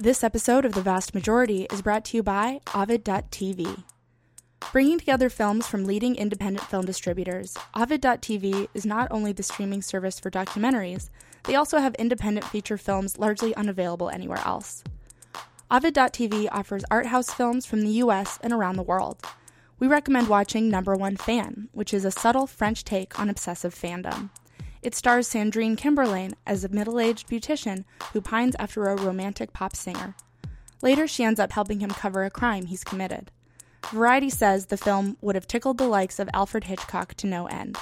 This episode of The Vast Majority is brought to you by Ovid.tv. Bringing together films from leading independent film distributors, Ovid.tv is not only the streaming service for documentaries, they also have independent feature films largely unavailable anywhere else. Ovid.tv offers art house films from the US and around the world. We recommend watching Number One Fan, which is a subtle French take on obsessive fandom. It stars Sandrine Kiberlain as a middle aged beautician who pines after a romantic pop singer. Later, she ends up helping him cover a crime he's committed. Variety says the film would have tickled the likes of Alfred Hitchcock to no end.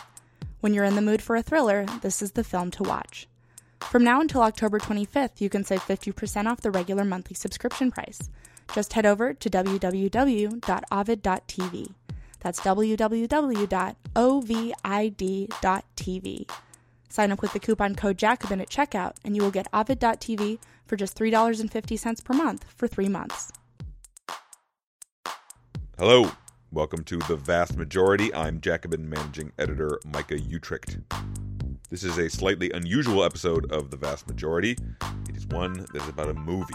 When you're in the mood for a thriller, this is the film to watch. From now until October 25th, you can save 50% off the regular monthly subscription price. Just head over to www.ovid.tv. That's www.ovid.tv. Sign up with the coupon code Jacobin at checkout, and you will get Ovid.tv for just $3.50 per month for three months. Hello, welcome to The Vast Majority. I'm Jacobin managing editor Micah Uetricht. This is a slightly unusual episode of The Vast Majority. It is one that is about a movie.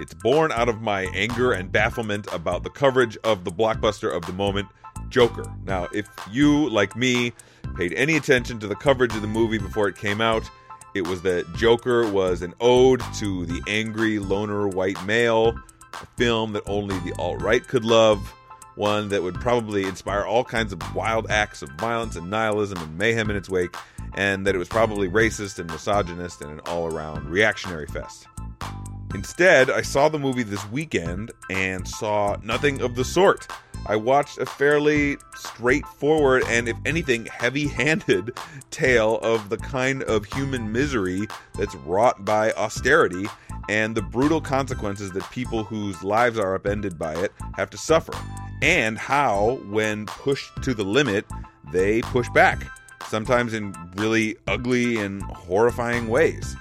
It's born out of my anger and bafflement about the coverage of the blockbuster of the moment, Joker. Now, if you, like me, paid any attention to the coverage of the movie before it came out, it was that Joker was an ode to the angry loner white male, a film that only the alt right could love, one that would probably inspire all kinds of wild acts of violence and nihilism and mayhem in its wake, and that it was probably racist and misogynist and an all around reactionary fest. Instead, I saw the movie this weekend and saw nothing of the sort. I watched a fairly straightforward and, if anything, heavy handed tale of the kind of human misery that's wrought by austerity and the brutal consequences that people whose lives are upended by it have to suffer, and how, when pushed to the limit, they push back, sometimes in really ugly and horrifying ways.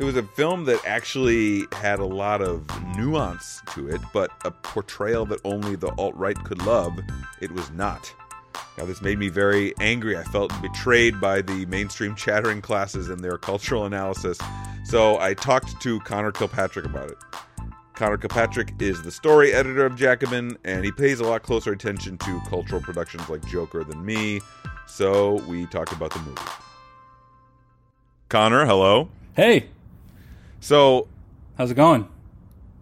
It was a film that actually had a lot of nuance to it, but a portrayal that only the alt right could love, it was not. Now, this made me very angry. I felt betrayed by the mainstream chattering classes and their cultural analysis. So I talked to Connor Kilpatrick about it. Connor Kilpatrick is the story editor of Jacobin, and he pays a lot closer attention to cultural productions like Joker than me. So we talked about the movie. Connor, hello. Hey, So how's it going?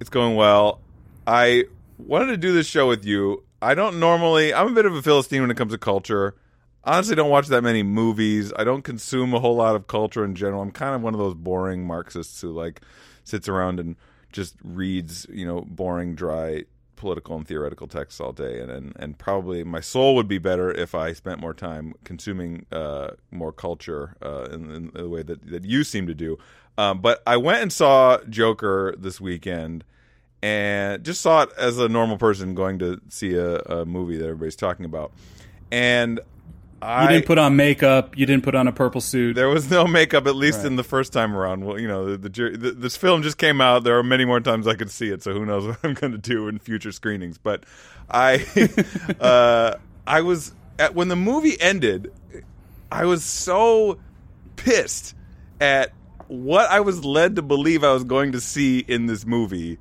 It's going well. I wanted to do this show with you. I don't normally, I'm a bit of a Philistine when it comes to culture. Honestly, don't watch that many movies. I don't consume a whole lot of culture in general. I'm kind of one of those boring Marxists who like sits around and just reads, you know, boring, dry political and theoretical texts all day. And and, and probably my soul would be better if I spent more time consuming uh, more culture uh, in, in the way that, that you seem to do. Um, but I went and saw Joker this weekend and just saw it as a normal person going to see a, a movie that everybody's talking about. And I You didn't put on makeup. You didn't put on a purple suit. there was no makeup, at least Right. in the first time around. Well, you know, the, the, the this film just came out. There are many more times I could see it, so who knows what I'm going to do in future screenings. But I, uh, I was at when the movie ended. I was so pissed at what I was led to believe I was going to see in this movie.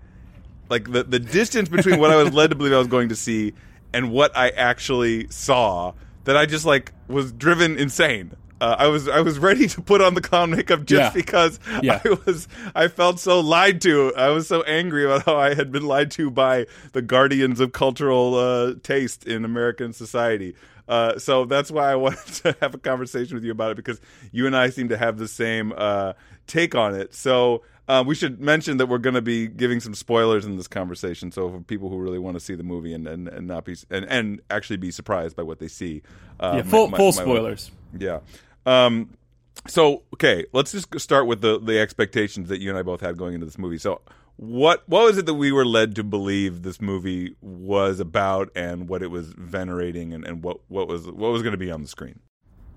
Like the the distance between what I was led to believe I was going to see and what I actually saw that I just like was driven insane. Uh, I was I was ready to put on the clown makeup just Yeah. because Yeah. I was I felt so lied to. I was so angry about how I had been lied to by the guardians of cultural uh, taste in American society. Uh, so that's why I wanted to have a conversation with you about it because you and I seem to have the same uh, take on it. So uh, we should mention that we're going to be giving some spoilers in this conversation. So for people who really want to see the movie and, and, and not be and, and actually be surprised by what they see, uh, yeah, full might- full spoilers. yeah. Um, so okay, let's just start with the the expectations that you and I both had going into this movie. So what what was it that we were led to believe this movie was about and what it was venerating and, and what what was what was going to be on the screen?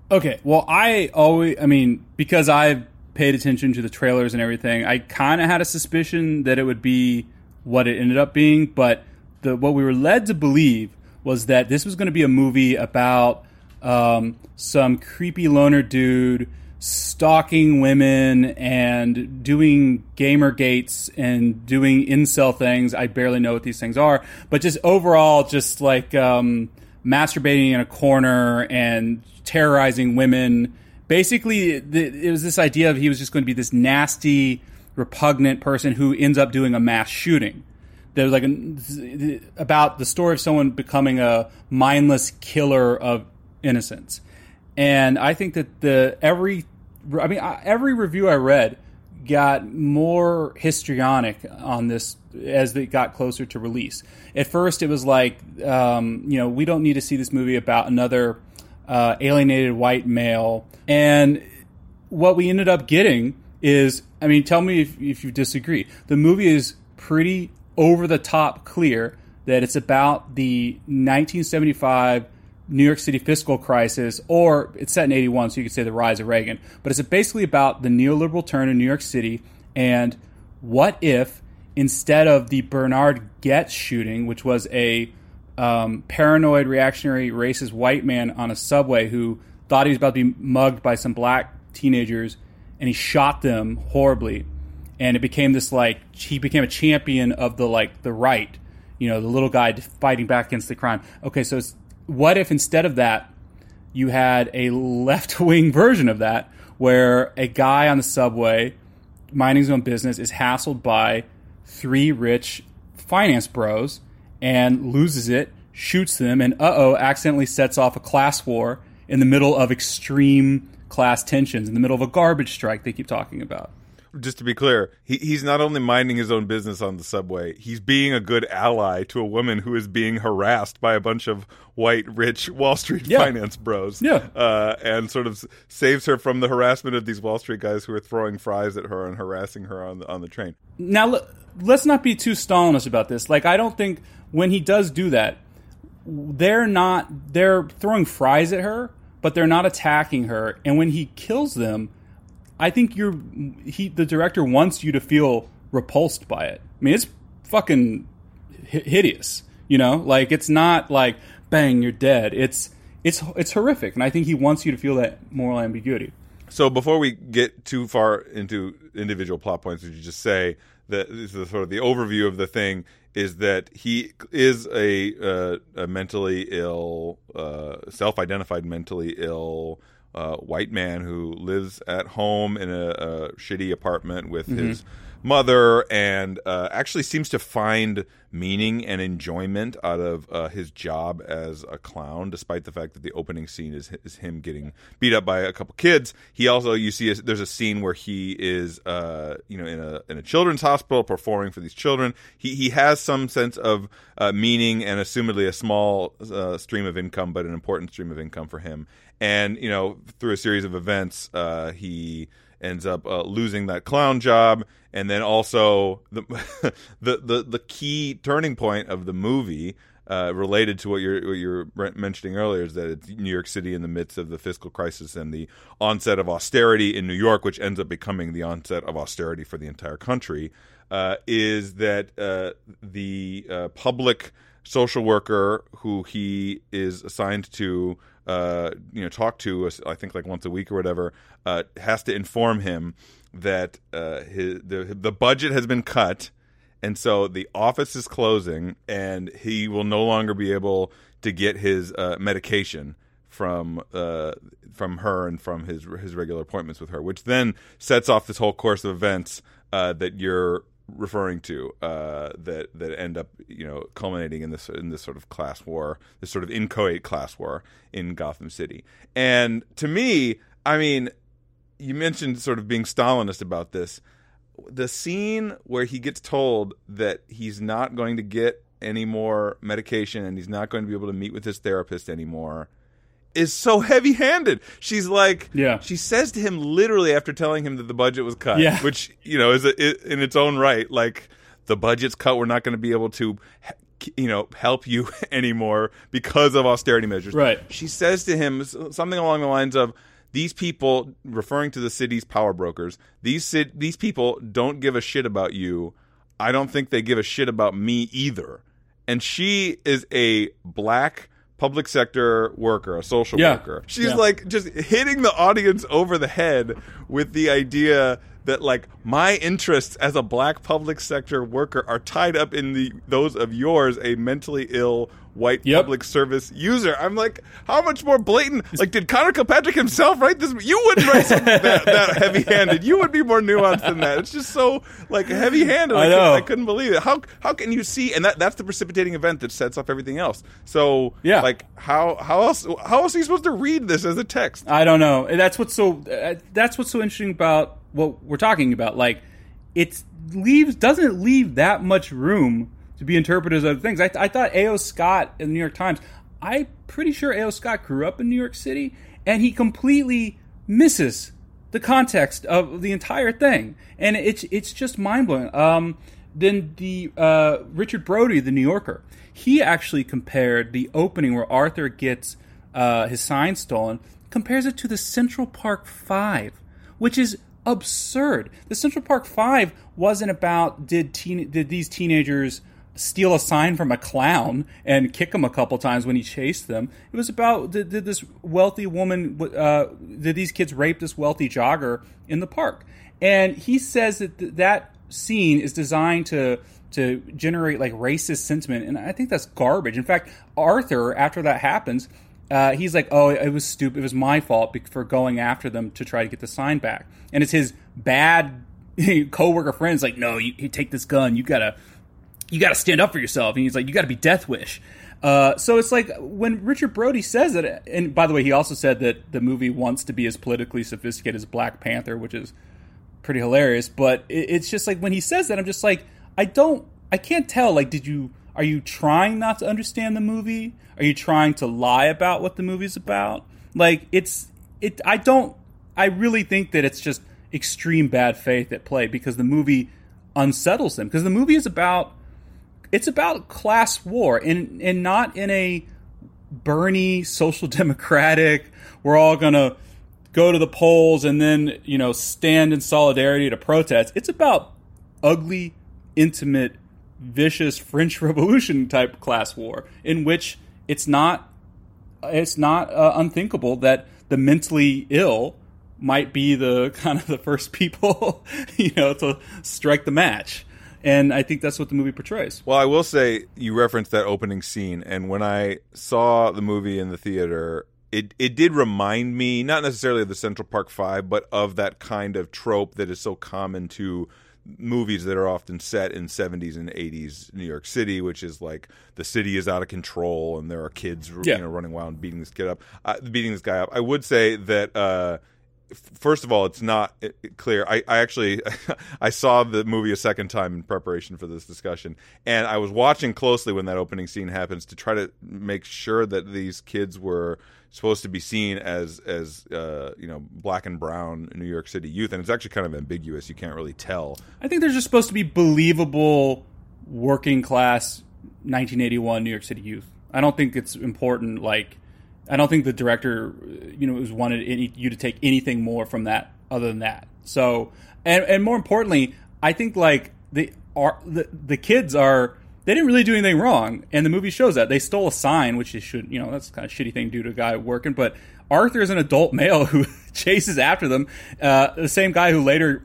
Okay, well, I always, I mean, because I've paid attention to the trailers and everything, I kind of had a suspicion that it would be what it ended up being. But the what we were led to believe was that this was going to be a movie about um, some creepy loner dude stalking women and doing gamer gates and doing incel things. I barely know what these things are, but just overall, just like um, masturbating in a corner and terrorizing women. Basically, it was this idea of he was just going to be this nasty, repugnant person who ends up doing a mass shooting. There's like a, about the story of someone becoming a mindless killer of innocents. And I think that the every I mean, every review I read got more histrionic on this as it got closer to release. At first, it was like, um, you know, we don't need to see this movie about another uh, alienated white male. And what we ended up getting is, I mean, tell me if, if you disagree. The movie is pretty over the top clear that it's about the 1975 New York City fiscal crisis, or it's set in 81, so you could say the rise of Reagan. But it's basically about the neoliberal turn in New York City and what if instead of the Bernard Goetz shooting, which was a um, paranoid, reactionary, racist white man on a subway who thought he was about to be mugged by some black teenagers, and he shot them horribly, and it became this like he became a champion of the like the right, you know, the little guy fighting back against the crime. Okay, so what if instead of that, you had a left wing version of that where a guy on the subway minding his own business is hassled by three rich finance bros and loses it, shoots them, and uh oh, accidentally sets off a class war in the middle of extreme class tensions, in the middle of a garbage strike they keep talking about just to be clear, he, he's not only minding his own business on the subway, he's being a good ally to a woman who is being harassed by a bunch of white, rich Wall Street yeah. finance bros. Yeah. Uh, and sort of saves her from the harassment of these Wall Street guys who are throwing fries at her and harassing her on the, on the train. Now, let's not be too Stalinist about this. Like, I don't think when he does do that, they're not, they're throwing fries at her, but they're not attacking her. And when he kills them, I think you're he the director wants you to feel repulsed by it. I mean, it's fucking hideous. You know, like it's not like bang, you're dead. It's it's it's horrific, and I think he wants you to feel that moral ambiguity. So before we get too far into individual plot points, would you just say that this is sort of the overview of the thing is that he is a, uh, a mentally ill, uh, self-identified mentally ill uh, white man who lives at home in a, a shitty apartment with mm-hmm. his mother and uh, actually seems to find meaning and enjoyment out of uh, his job as a clown, despite the fact that the opening scene is, is him getting beat up by a couple kids. He also, you see, there's a scene where he is, uh, you know, in a in a children's hospital performing for these children. He he has some sense of uh, meaning and assumedly a small uh, stream of income, but an important stream of income for him. And you know, through a series of events, uh, he ends up uh, losing that clown job, and then also the the, the the key turning point of the movie. Uh, related to what you're what you're mentioning earlier is that it's New York City in the midst of the fiscal crisis and the onset of austerity in New York, which ends up becoming the onset of austerity for the entire country. Uh, is that uh, the uh, public social worker who he is assigned to uh, you know talk to us I think like once a week or whatever uh, has to inform him that uh, his the the budget has been cut and so the office is closing and he will no longer be able to get his uh, medication from uh, from her and from his his regular appointments with her which then sets off this whole course of events uh, that you're referring to uh, that that end up you know culminating in this in this sort of class war, this sort of inchoate class war in Gotham City. And to me, I mean, you mentioned sort of being Stalinist about this. The scene where he gets told that he's not going to get any more medication and he's not going to be able to meet with his therapist anymore is so heavy handed. She's like, yeah. She says to him literally after telling him that the budget was cut, yeah. which you know is a, in its own right like the budget's cut. We're not going to be able to. You know, help you anymore because of austerity measures. Right. She says to him something along the lines of, "These people, referring to the city's power brokers, these these people don't give a shit about you. I don't think they give a shit about me either." And she is a black public sector worker, a social Yeah. worker. She's Yeah. like just hitting the audience over the head with the idea that like my interests as a black public sector worker are tied up in the those of yours, a mentally ill white Yep. public service user. I'm like, how much more blatant? Like, did Connor Kilpatrick himself write this? You wouldn't write something that, that heavy-handed. You would be more nuanced than that. It's just so like heavy-handed. I couldn't- I couldn't believe it. How how can you see? And that that's the precipitating event that sets off everything else. So Yeah. like how how else how else are you supposed to read this as a text? I don't know. That's what's so. Uh, that's what's so interesting about what we're talking about. Like, it leaves doesn't leave that much room to be interpreted as other things. I, I thought A.O. Scott in the New York Times. I'm pretty sure A.O. Scott grew up in New York City, and he completely misses the context of the entire thing, and it's it's just mind blowing. Um, then the uh, Richard Brody, the New Yorker, he actually compared the opening where Arthur gets uh, his sign stolen, compares it to the Central Park Five, which is absurd. The Central Park Five wasn't about did teen, did these teenagers steal a sign from a clown and kick him a couple times when he chased them. It was about did, did this wealthy woman uh, did these kids rape this wealthy jogger in the park? And he says that th- that scene is designed to to generate like racist sentiment, and I think that's garbage. In fact, Arthur, after that happens, uh, he's like, "Oh, it was stupid. It was my fault for going after them to try to get the sign back." And it's his bad coworker friends like, "No, you, you take this gun. You gotta, you gotta stand up for yourself." And he's like, "You gotta be Death Wish." Uh, so it's like when Richard Brody says it, and by the way, he also said that the movie wants to be as politically sophisticated as Black Panther, which is pretty hilarious. But it, it's just like when he says that, I'm just like, I don't, I can't tell. Like, did you, are you trying not to understand the movie? Are you trying to lie about what the movie's about? Like, it's, it, I don't, I really think that it's just extreme bad faith at play because the movie unsettles them. Because the movie is about, it's about class war and, and not in a Bernie social democratic, we're all going to go to the polls and then, you know, stand in solidarity to protest. It's about ugly, intimate, vicious French Revolution type class war in which it's not it's not uh, unthinkable that the mentally ill might be the kind of the first people, you know, to strike the match. And I think that's what the movie portrays. Well, I will say you referenced that opening scene, and when I saw the movie in the theater, it it did remind me not necessarily of the Central Park Five, but of that kind of trope that is so common to movies that are often set in 70s and 80s New York City, which is like the city is out of control and there are kids Yeah. you know running wild and beating this kid up, uh, beating this guy up. I would say that. Uh, first of all, it's not uh, clear. I, I actually I saw the movie a second time in preparation for this discussion, and I was watching closely when that opening scene happens to try to make sure that these kids were supposed to be seen as as uh, you know black and brown New York City youth, and it's actually kind of ambiguous. You can't really tell. I think they're just supposed to be believable working class 1981 New York City youth. I don't think it's important. Like, I don't think the director, you know, was wanted any, you to take anything more from that other than that. So, and and more importantly, I think like the are the, the kids are they didn't really do anything wrong, and the movie shows that they stole a sign, which is should you know that's kind of shitty thing to do to a guy working, but. Arthur is an adult male who chases after them. Uh, the same guy who later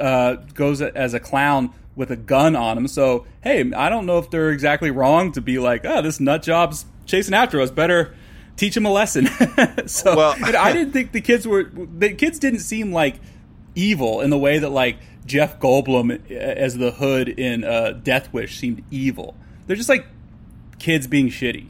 uh, goes as a clown with a gun on him. So, hey, I don't know if they're exactly wrong to be like, oh, this nut job's chasing after us. Better teach him a lesson. so, Well- I didn't think the kids were the kids didn't seem like evil in the way that like Jeff Goldblum uh, as the hood in uh, Death Wish seemed evil. They're just like kids being shitty.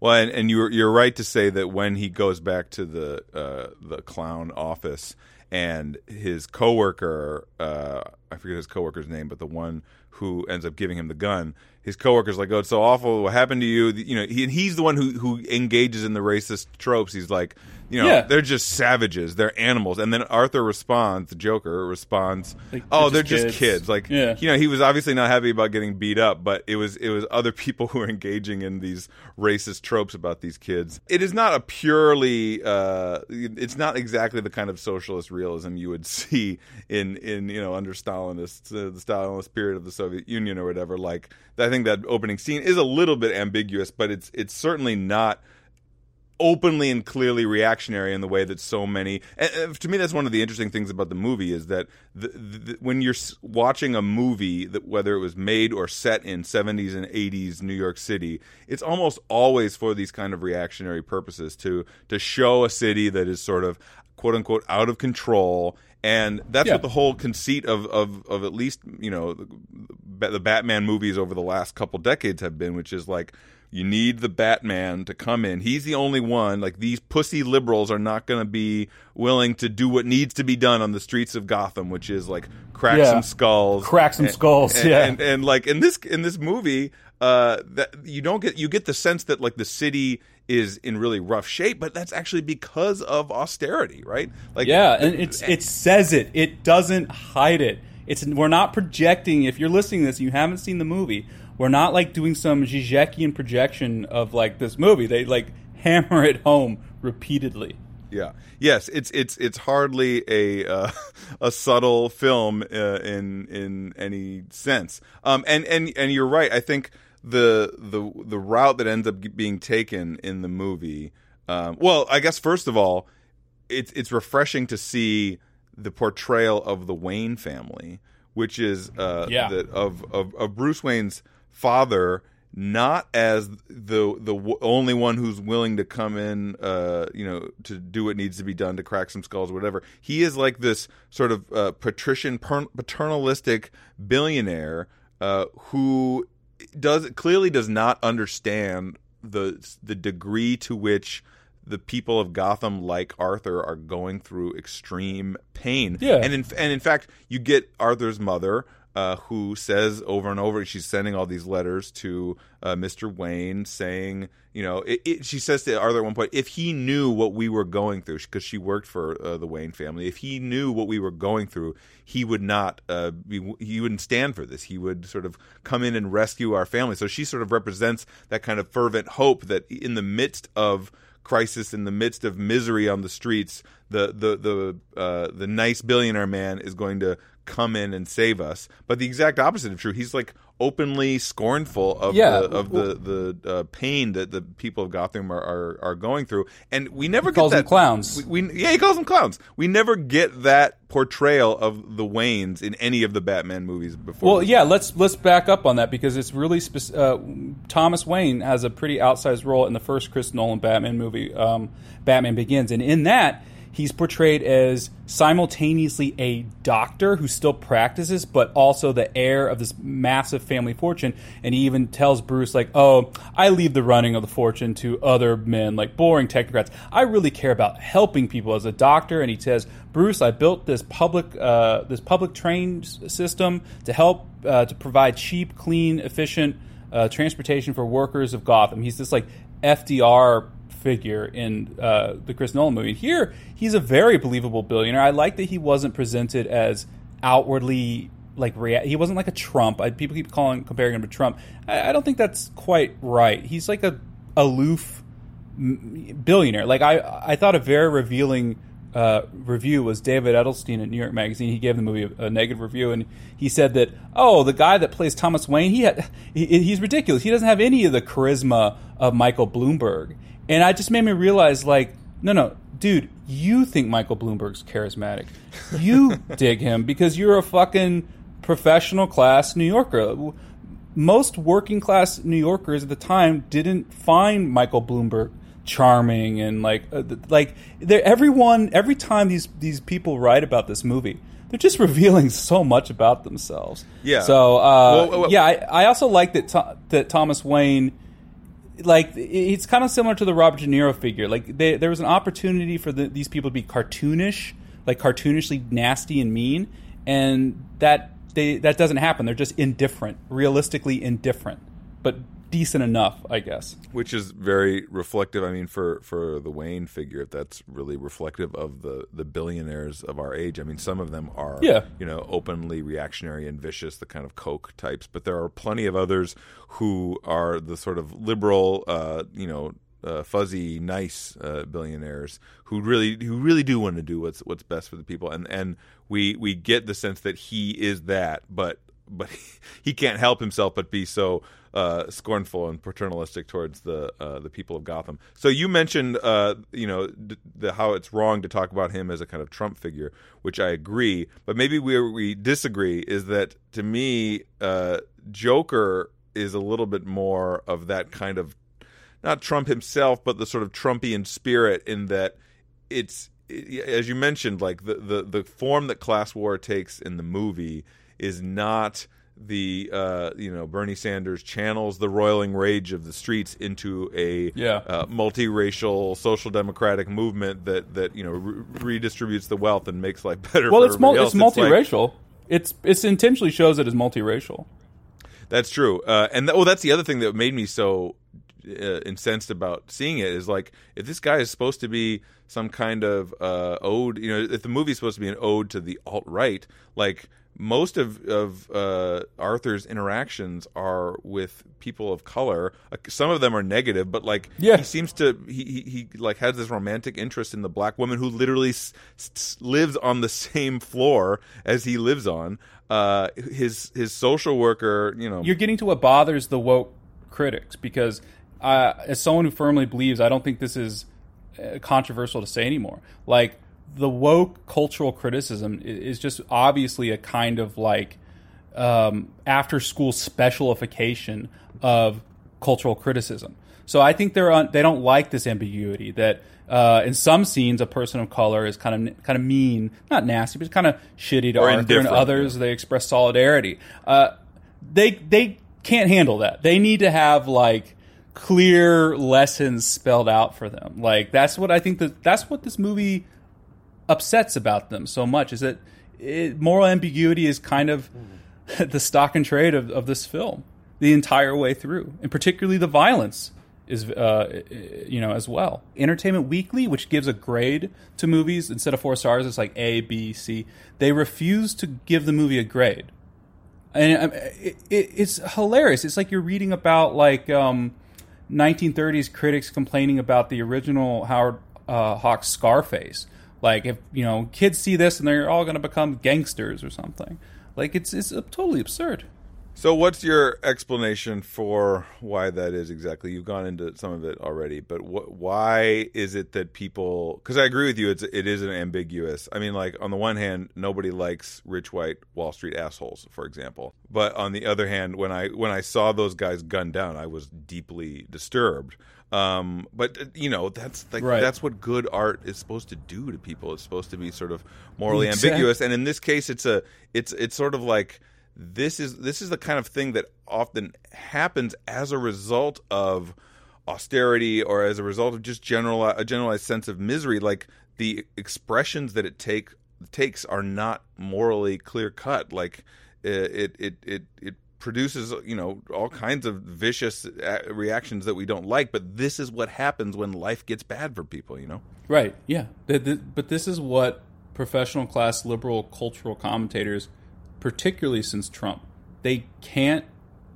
Well, and, and you're you're right to say that when he goes back to the uh, the clown office and his coworker, uh, I forget his coworker's name, but the one who ends up giving him the gun, his coworker's like, "Oh, it's so awful. What happened to you?" You know, he, and he's the one who who engages in the racist tropes. He's like, you know, Yeah. they're just savages. They're animals. And then Arthur responds, the Joker responds, Like, "Oh, they're they're just just kids." kids. Like, Yeah. you know, he was obviously not happy about getting beat up, but it was it was other people who were engaging in these racist tropes about these kids. It is not a purely uh, it's not exactly the kind of socialist realism you would see in in you know under Stalinist uh, the Stalinist period of the Soviet Union or whatever. Like I think that opening scene is a little bit ambiguous, but it's it's certainly not openly and clearly reactionary in the way that so many. To me, that's one of the interesting things about the movie is that the, the, when you're watching a movie that whether it was made or set in 70s and 80s New York City, it's almost always for these kind of reactionary purposes to to show a city that is sort of quote unquote out of control and that's yeah. what the whole conceit of, of, of at least you know the, the Batman movies over the last couple decades have been, which is like you need the Batman to come in. He's the only one. Like these pussy liberals are not going to be willing to do what needs to be done on the streets of Gotham, which is like crack yeah. some skulls, crack some and, skulls. And, yeah, and, and, like in this in this movie, uh, that you don't get you get the sense that like the city is in really rough shape, but that's actually because of austerity, right? Like yeah, and it's it says it. It doesn't hide it. It's we're not projecting. If you're listening to this, and you haven't seen the movie we're not like doing some Zizekian projection of like this movie. They like hammer it home repeatedly. Yeah. Yes. It's it's it's hardly a uh, a subtle film uh, in in any sense. Um. And and and you're right. I think the the the route that ends up being taken in the movie. Um, well, I guess first of all, it's it's refreshing to see the portrayal of the Wayne family, which is uh, yeah. the, of, of of Bruce Wayne's father not as the the w- only one who's willing to come in, uh, you know, to do what needs to be done to crack some skulls, or whatever. He is like this sort of uh, patrician, paternalistic billionaire uh, who does clearly does not understand the the degree to which the people of Gotham, like Arthur, are going through extreme pain. Yeah, and in and in fact, you get Arthur's mother uh, who says over and over, she's sending all these letters to uh, Mr. Wayne saying, you know, it, it, she says to Arthur at one point, if he knew what we were going through, because she worked for uh, the Wayne family, if he knew what we were going through, he would not, uh, be, he wouldn't stand for this. He would sort of come in and rescue our family. So she sort of represents that kind of fervent hope that in the midst of crisis in the midst of misery on the streets, the the the uh, the nice billionaire man is going to come in and save us. But the exact opposite of true. He's like openly scornful of yeah. the of the the uh, pain that the people of Gotham are, are, are going through, and we never he get calls that. Them clowns. We, we, yeah, he calls them clowns. We never get that portrayal of the Waynes in any of the Batman movies before. Well, yeah, let's let's back up on that because it's really spe- uh, Thomas Wayne has a pretty outsized role in the first Chris Nolan Batman movie, um, Batman Begins, and in that he's portrayed as simultaneously a doctor who still practices, but also the heir of this massive family fortune. And he even tells Bruce, like, "Oh, I leave the running of the fortune to other men, like boring technocrats. I really care about helping people as a doctor." And he says, "Bruce, I built this public uh, this public train system to help uh, to provide cheap, clean, efficient." Uh, transportation for workers of Gotham. He's this like FDR figure in uh, the Chris Nolan movie. Here, he's a very believable billionaire. I like that he wasn't presented as outwardly like rea- he wasn't like a Trump. I, people keep calling comparing him to Trump. I, I don't think that's quite right. He's like a aloof billionaire. Like I, I thought a very revealing uh, review was David Edelstein at New York Magazine. He gave the movie a, a, negative review, and he said that oh, the guy that plays Thomas Wayne, he had, he, he's ridiculous. He doesn't have any of the charisma of Michael Bloomberg. And I just made me realize, like, no, no, dude, you think Michael Bloomberg's charismatic. You dig him because you're a fucking professional class New Yorker. Most working class New Yorkers at the time didn't find Michael Bloomberg charming and like uh, like everyone every time these these people write about this movie they're just revealing so much about themselves yeah so uh, well, well, yeah I, I, also like that that Thomas Wayne like it's kind of similar to the Robert De Niro figure. Like they, there was an opportunity for the, these people to be cartoonish, like cartoonishly nasty and mean, and that they that doesn't happen. They're just indifferent, realistically indifferent, but decent enough, I guess. Which is very reflective. I mean, for for the Wayne figure, if that's really reflective of the the billionaires of our age. I mean, some of them are, yeah. you know, openly reactionary and vicious, the kind of Koch types, but there are plenty of others who are the sort of liberal, uh, you know. Uh, fuzzy, nice uh, billionaires who really who really do want to do what's what's best for the people, and and we we get the sense that he is that, but but he, he can't help himself but be so uh, scornful and paternalistic towards the uh, the people of Gotham. So you mentioned, uh, you know, d- the, how it's wrong to talk about him as a kind of Trump figure, which I agree. But maybe where we disagree is that to me, uh, Joker is a little bit more of that kind of not Trump himself, but the sort of Trumpian spirit in that it's as you mentioned, like the the the form that class war takes in the movie is not the uh, you know Bernie Sanders channels the roiling rage of the streets into a yeah. uh, multiracial social democratic movement that that you know re- redistributes the wealth and makes life better. Well, it's it's, mul- it's multiracial. Like, it's it's intentionally shows it as multiracial. That's true, uh, and th- well, that's the other thing that made me so uh, incensed about seeing it is like if this guy is supposed to be some kind of uh, ode, you know, if the movie's supposed to be an ode to the alt right, like most of of uh, Arthur's interactions are with people of color. Some of them are negative, but like yeah. he seems to he, he, he like has this romantic interest in the black woman who literally s- s- lives on the same floor as he lives on. Uh, his his social worker, you know, you're getting to what bothers the woke critics because uh, as someone who firmly believes, I don't think this is uh, controversial to say anymore. Like the woke cultural criticism is just obviously a kind of like um, after school specialification of cultural criticism. So I think they're on, they don't like this ambiguity that uh, in some scenes a person of color is kind of kind of mean, not nasty, but kind of shitty to or Arthur. And others yeah. they express solidarity. Uh, they they can't handle that. They need to have like clear lessons spelled out for them. Like that's what I think that that's what this movie upsets about them so much is that it, moral ambiguity is kind of the stock and trade of, of this film the entire way through, and particularly the violence is uh, you know as well. Entertainment Weekly, which gives a grade to movies instead of four stars, it's like A, B, C. They refuse to give the movie a grade, and um, it, it, it's hilarious. It's like you're reading about like um, 1930s critics complaining about the original Howard uh, Hawks Scarface like if you know kids see this and they're all going to become gangsters or something. Like it's it's totally absurd. So, what's your explanation for why that is exactly? You've gone into some of it already, but wh- why is it that people? Because I agree with you, it's it is an ambiguous. I mean, like on the one hand, nobody likes rich white Wall Street assholes, for example. But on the other hand, when I when I saw those guys gunned down, I was deeply disturbed. Um, but uh, you know that's like right. that's what good art is supposed to do to people. It's supposed to be sort of morally exactly. ambiguous, and in this case, it's a it's it's sort of like this is this is the kind of thing that often happens as a result of austerity or as a result of just general a generalized sense of misery. Like the expressions that it take takes are not morally clear cut. Like it it it it produces you know all kinds of vicious uh, reactions that we don't like but this is what happens when life gets bad for people you know? Right yeah. But this is what professional class liberal cultural commentators particularly since trump they can't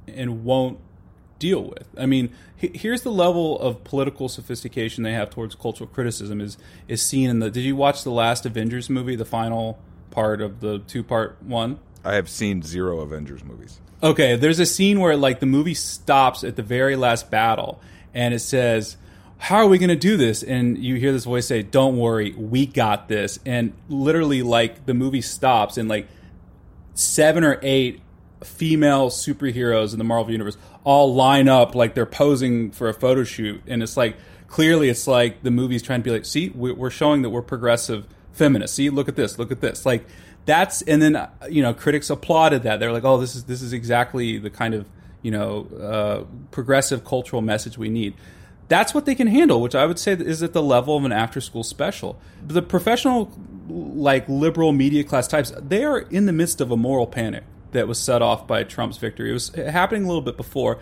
and won't deal with. I mean here's the level of political sophistication they have towards cultural criticism is is seen in the did you watch the last avengers movie the final part of the two part one? I have seen zero avengers movies Okay, there's a scene where like the movie stops at the very last battle and it says, "How are we going to do this?" And you hear this voice say, "Don't worry, we got this." And literally like the movie stops and like seven or eight female superheroes in the Marvel universe all line up like they're posing for a photo shoot and it's like clearly it's like the movie's trying to be like, "See, we're showing that we're progressive feminists. See, look at this, look at this." Like that's and then you know critics applauded that. They're like, "Oh, this is this is exactly the kind of you know uh, progressive cultural message we need." That's what they can handle, which I would say is at the level of an after-school special. The professional, like liberal media class types, they are in the midst of a moral panic that was set off by Trump's victory. It was happening a little bit before,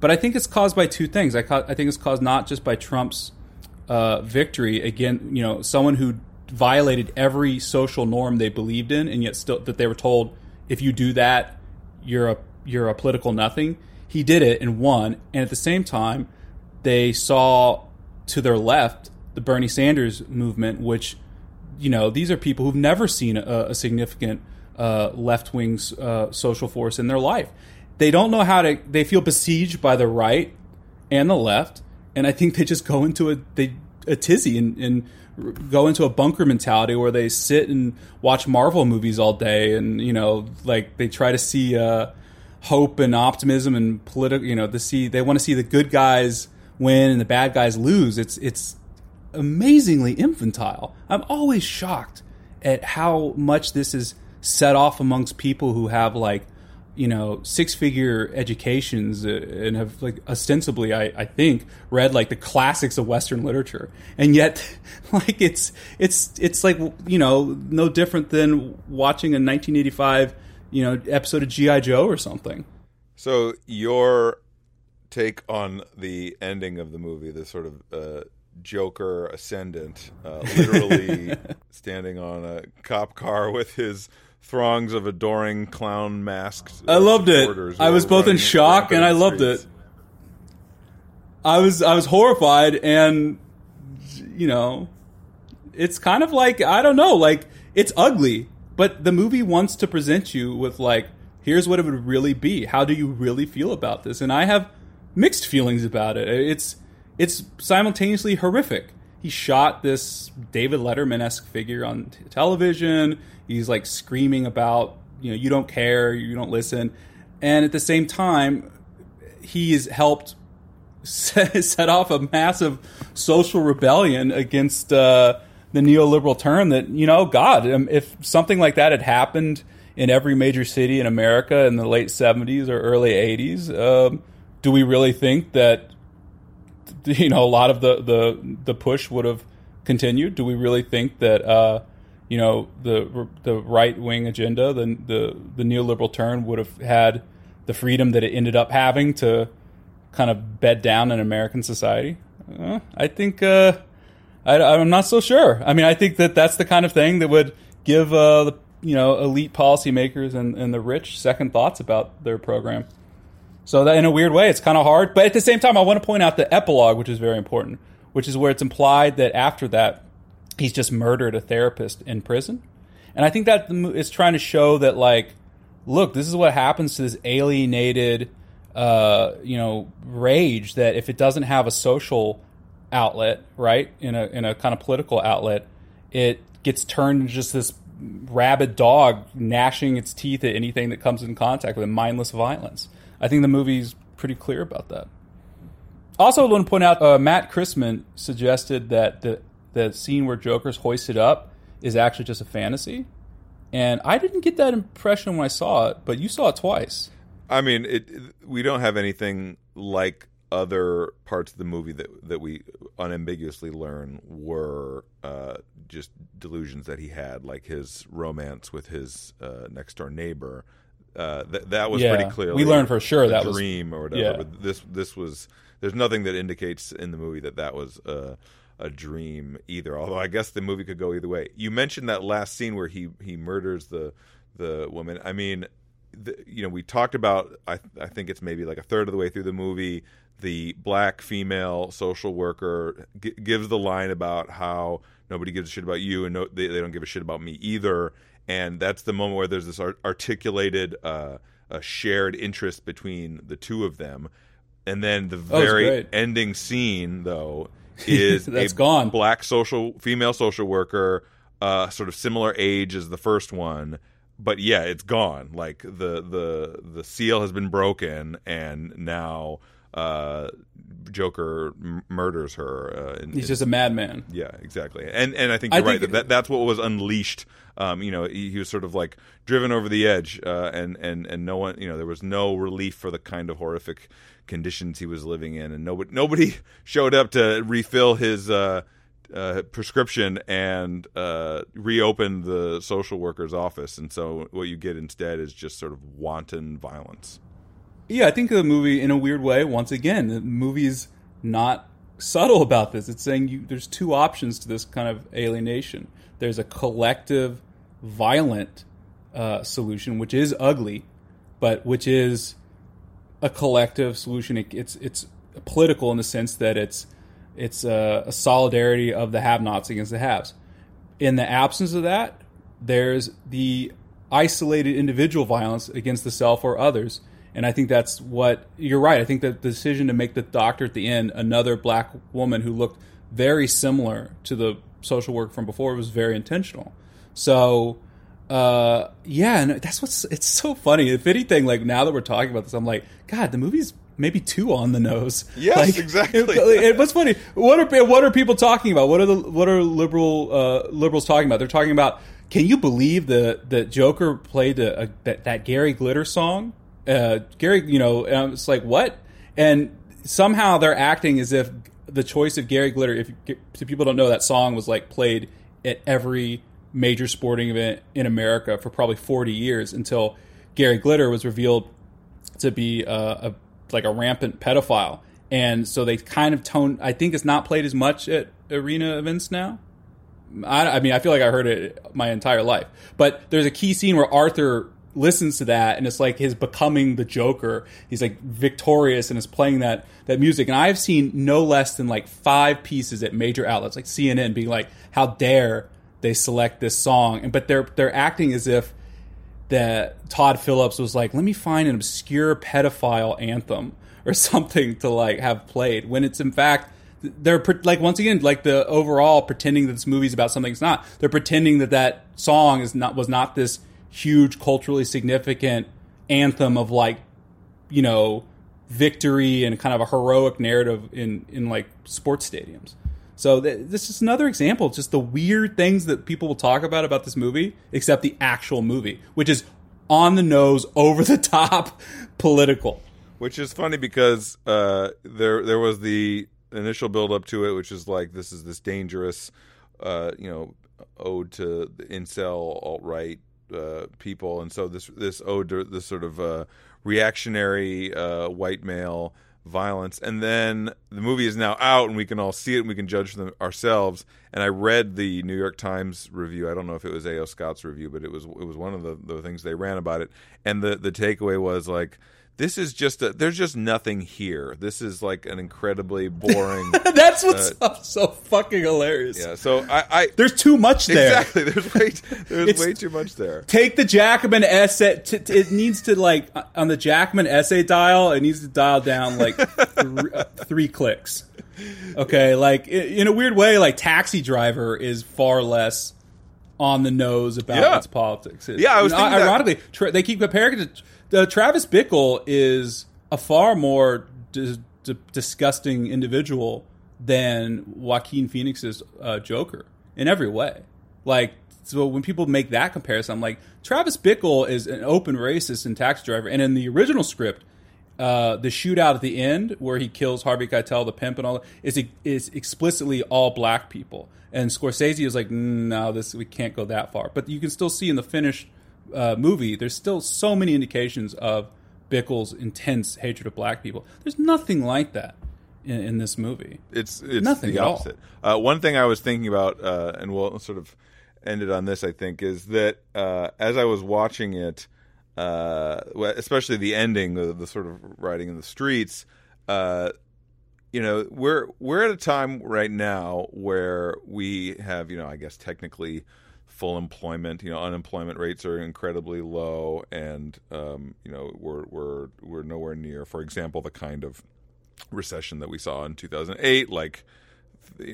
but I think it's caused by two things. I, ca- I think it's caused not just by Trump's uh, victory again. You know, someone who violated every social norm they believed in, and yet still that they were told if you do that, you're a you're a political nothing. He did it and won, and at the same time, they saw to their left the Bernie Sanders movement, which you know these are people who've never seen a, a significant uh, left wing uh, social force in their life. They don't know how to. They feel besieged by the right and the left, and I think they just go into a they a tizzy and, and go into a bunker mentality where they sit and watch Marvel movies all day, and you know, like they try to see uh, hope and optimism and political. You know, to see they want to see the good guys win and the bad guys lose. It's it's amazingly infantile. I'm always shocked at how much this is set off amongst people who have like you know six figure educations uh, and have like ostensibly I, I think read like the classics of western literature. And yet like it's it's it's like you know no different than watching a 1985 you know episode of gi joe or something. So your take on the ending of the movie, the sort of uh, Joker ascendant, uh, literally standing on a cop car with his throngs of adoring clown masked. I uh, loved it. I was both in shock and I loved streets. it. I was I was horrified and you know it's kind of like I don't know like it's ugly but the movie wants to present you with like here's what it would really be how do you really feel about this and I have mixed feelings about it it's it's simultaneously horrific he shot this David Letterman-esque figure on t- television. He's like screaming about you know you don't care you don't listen. And at the same time he has helped set, set off a massive social rebellion against uh, the neoliberal term that you know god um, if something like that had happened in every major city in america in the late 70s or early 80s um, do we really think that you know a lot of the the, the push would have continued do we really think that uh, you know the the right wing agenda the, the the neoliberal turn would have had the freedom that it ended up having to kind of bed down in American society? Uh, I think uh, I, I'm not so sure. I mean, I think that that's the kind of thing that would give uh, the you know elite policymakers and, and the rich second thoughts about their program. So that in a weird way, it's kind of hard. But at the same time, I want to point out the epilogue, which is very important, which is where it's implied that after that, he's just murdered a therapist in prison. And I think that it's trying to show that, like, look, this is what happens to this alienated, uh, you know, rage that if it doesn't have a social outlet, right, in a in a kind of political outlet, it gets turned into just this rabid dog gnashing its teeth at anything that comes in contact with it, mindless violence. I think the movie's pretty clear about that. Also, I want to point out uh, Matt Christman suggested that the the scene where Joker's hoisted up is actually just a fantasy, and I didn't get that impression when I saw it, but you saw it twice. I mean, it. We don't have anything like other parts of the movie that that we unambiguously learn were uh, just delusions that he had, like his romance with his uh, next door neighbor. Uh, that that was Yeah. pretty clear. We learned for sure that was- dream or whatever. yeah. But this this was there's nothing that indicates in the movie that that was a, a dream either. Although I guess the movie could go either way. You mentioned that last scene where he he murders the the woman. I mean, the, you know, we talked about. I I think it's maybe like a third of the way through the movie. The black female social worker g- gives the line about how nobody gives a shit about you, and no, they, they don't give a shit about me either. And that's the moment where there's this art- articulated, uh, a shared interest between the two of them. And then the was very ending scene, though, is That's a gone. black social female social worker, uh, sort of similar age as the first one, but yeah, it's gone. Like the the the seal has been broken, and now uh, Joker m- murders her. Uh, in, He's in- just a madman. yeah, exactly. And and I think you're right think- that, that that's what was unleashed. Um, you know, he, he was sort of like driven over the edge, uh, and and and no one, you know, there was no relief for the kind of horrific conditions he was living in, and nobody nobody showed up to refill his. Uh, uh, prescription and uh, reopen the social worker's office, and so what you get instead is just sort of wanton violence. Yeah, I think the movie, in a weird way, once again, the movie's not subtle about this. It's saying you, there's two options to this kind of alienation. There's a collective, violent uh, solution, which is ugly, but which is a collective solution. It, it's it's political in the sense that it's it's a, a solidarity of the have-nots against the haves. In the absence of that, there's the isolated individual violence against the self or others. And I think that's what you're right. I think that the decision to make the doctor at the end another black woman who looked very similar to the social work from before was very intentional. So, uh, yeah, and that's what's it's so funny. If anything, like now that we're talking about this, I'm like, God, the movie's maybe too on the nose. Yes, like, exactly. It, what's funny? What are what are people talking about? What are the what are liberal uh, liberals talking about? They're talking about. Can you believe the that Joker played a, a, that that Gary Glitter song? Uh, Gary, you know, it's like what? And somehow they're acting as if the choice of Gary Glitter. If, if people don't know, that song was like played at every major sporting event in America for probably 40 years until Gary Glitter was revealed to be a, a like a rampant pedophile. And so they kind of tone. I think it's not played as much at arena events now. I, I mean, I feel like I heard it my entire life. But there's a key scene where Arthur listens to that and it's like his becoming the joker. He's like victorious and is playing that that music. And i've seen no less than like five pieces at major outlets like cnn being like how dare they select this song? And but they're they're acting as if that todd phillips was like let me find an obscure pedophile anthem or something to like have played when it's in fact they're like once again like the overall pretending that this movie's about something it's not. They're pretending that that song is not was not this huge culturally significant anthem of like you know victory and kind of a heroic narrative in in like sports stadiums. So th- this is another example just the weird things that people will talk about about this movie except the actual movie which is on the nose over the top political. Which is funny because uh, there there was the initial build up to it which is like this is this dangerous uh, you know ode to the incel alt right uh, people, and so this this ode to this sort of uh, reactionary uh, white male violence. And then the movie is now out, and we can all see it, and we can judge them ourselves. And I read the New York Times review. I don't know if it was A.O. Scott's review, but it was it was one of the, the things they ran about it. And the the takeaway was like this is just a, there's just nothing here. This is like an incredibly boring. That's what's uh, so fucking hilarious. Yeah. So I, I there's too much there. Exactly. There's way there's way too much there. Take the Jackman essay. T- t- it needs to like on the Jackman essay dial. It needs to dial down like th- uh, three clicks. Okay. Like in a weird way, like Taxi Driver is far less on the nose about yeah. its politics. It, yeah. I was ironically tra- they keep comparing it to the Travis Bickle is a far more d- d- disgusting individual than Joaquin Phoenix's uh, Joker in every way. Like, so when people make that comparison, I'm like, Travis Bickle is an open racist and tax driver, and in the original script, uh, the shootout at the end where he kills Harvey Keitel, the pimp, and all is explicitly all black people. And Scorsese is like, no, this we can't go that far. But you can still see in the finished uh, movie, there's still so many indications of Bickle's intense hatred of black people. There's nothing like that in, in this movie. It's it's nothing the opposite. Uh, one thing I was thinking about, uh, and we'll sort of end it on this, I think, is that uh, as I was watching it, uh, especially the ending, the, the, sort of riding in the streets, uh, you know, we're we're at a time right now where we have, you know, I guess technically full employment. You know, unemployment rates are incredibly low, and um, you know we're we're we're nowhere near, for example, the kind of recession that we saw in 2008. Like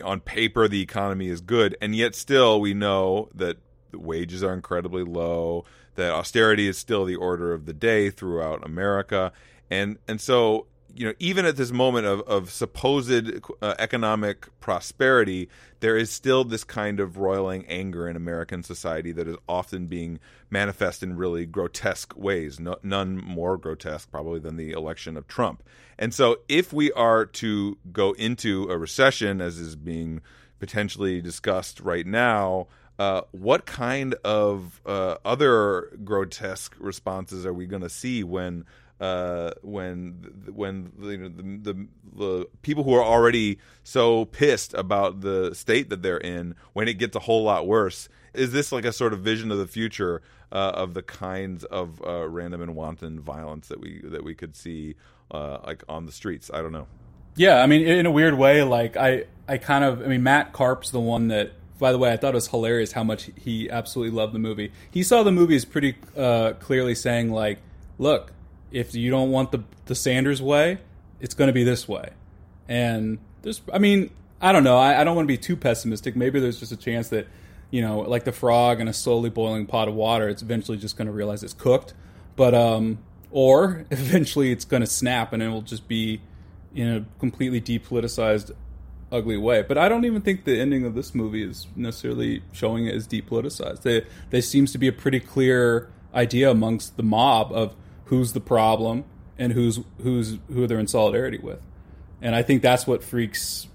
on paper, the economy is good, and yet still we know that wages are incredibly low. That austerity is still the order of the day throughout America, and and so you know, even at this moment of, of supposed uh, economic prosperity, there is still this kind of roiling anger in American society that is often being manifest in really grotesque ways. No, none more grotesque, probably, than the election of Trump. And so, if we are to go into a recession, as is being potentially discussed right now, uh, what kind of uh, other grotesque responses are we going to see when uh, when when you know, the, the, the people who are already so pissed about the state that they're in, when it gets a whole lot worse, is this like a sort of vision of the future uh, of the kinds of uh, random and wanton violence that we that we could see uh, like on the streets? I don't know. Yeah, I mean, in a weird way, like I I kind of I mean Matt Karp's the one that by the way, I thought it was hilarious how much he absolutely loved the movie. He saw the movie as pretty uh, clearly saying like, "Look, if you don't want the the Sanders way, it's going to be this way." And there's, I mean, I don't know. I, I don't want to be too pessimistic. Maybe there's just a chance that, you know, like the frog in a slowly boiling pot of water, it's eventually just going to realize it's cooked. But um, or eventually it's going to snap and it will just be in a completely depoliticized ugly way. But I don't even think the ending of this movie is necessarily showing it as depoliticized. They, there seems to be a pretty clear idea amongst the mob of who's the problem and who's who's who they're in solidarity with. And I think that's what freaks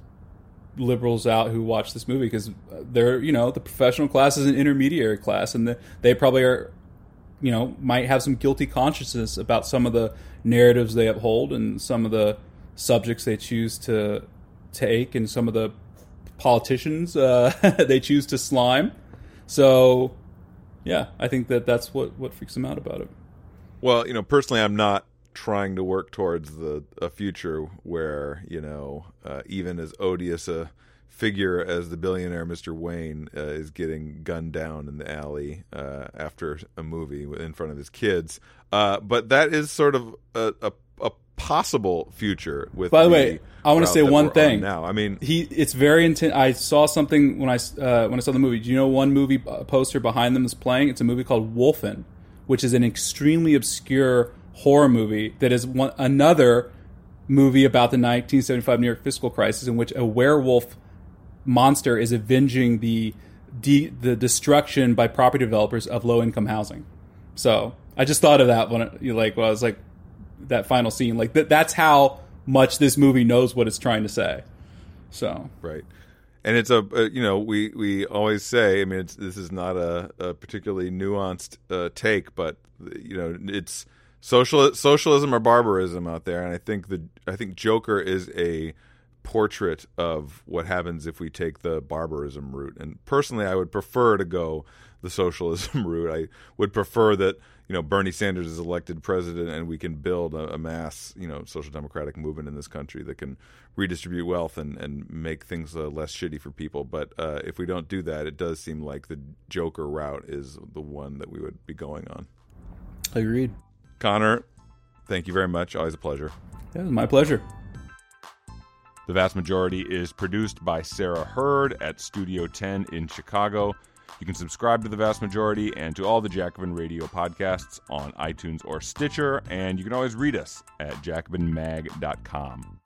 liberals out who watch this movie because they're you know the professional class is an intermediary class and the, they probably are you know might have some guilty consciousness about some of the narratives they uphold and some of the subjects they choose to take and some of the politicians uh, they choose to slime. So, yeah, I think that that's what what freaks them out about it. Well, you know, personally, I'm not trying to work towards the a future where you know uh, even as odious a figure as the billionaire Mr. Wayne uh, is getting gunned down in the alley uh, after a movie in front of his kids. Uh, but that is sort of a, a, a possible future. With by the, the way, I want to say one thing. Now, I mean, he it's very intent. I saw something when I uh, when I saw the movie. Do you know one movie uh, poster behind them is playing? It's a movie called Wolfen, which is an extremely obscure horror movie that is one another movie about the 1975 New York fiscal crisis in which a werewolf monster is avenging the de- the destruction by property developers of low income housing. So I just thought of that when it, like well, I was like that final scene. Like that that's how much this movie knows what it's trying to say. So right. And it's a, a you know we, we always say I mean this is not a, a particularly nuanced uh, take but you know it's social socialism or barbarism out there. And I think the I think Joker is a portrait of what happens if we take the barbarism route. And personally I would prefer to go the socialism route. I would prefer that you know Bernie Sanders is elected president and we can build a, a, mass you know social democratic movement in this country that can redistribute wealth and and make things uh, less shitty for people. But uh, if we don't do that it does seem like the Joker route is the one that we would be going on. Agreed. Connor thank you very much. Always a pleasure. Yeah, it was my pleasure. The vast majority is produced by Sarah Hurd at Studio 10 in Chicago you can subscribe to the vast majority and to all the Jacobin Radio podcasts on iTunes or Stitcher, and you can always read us at jacobinmag.com.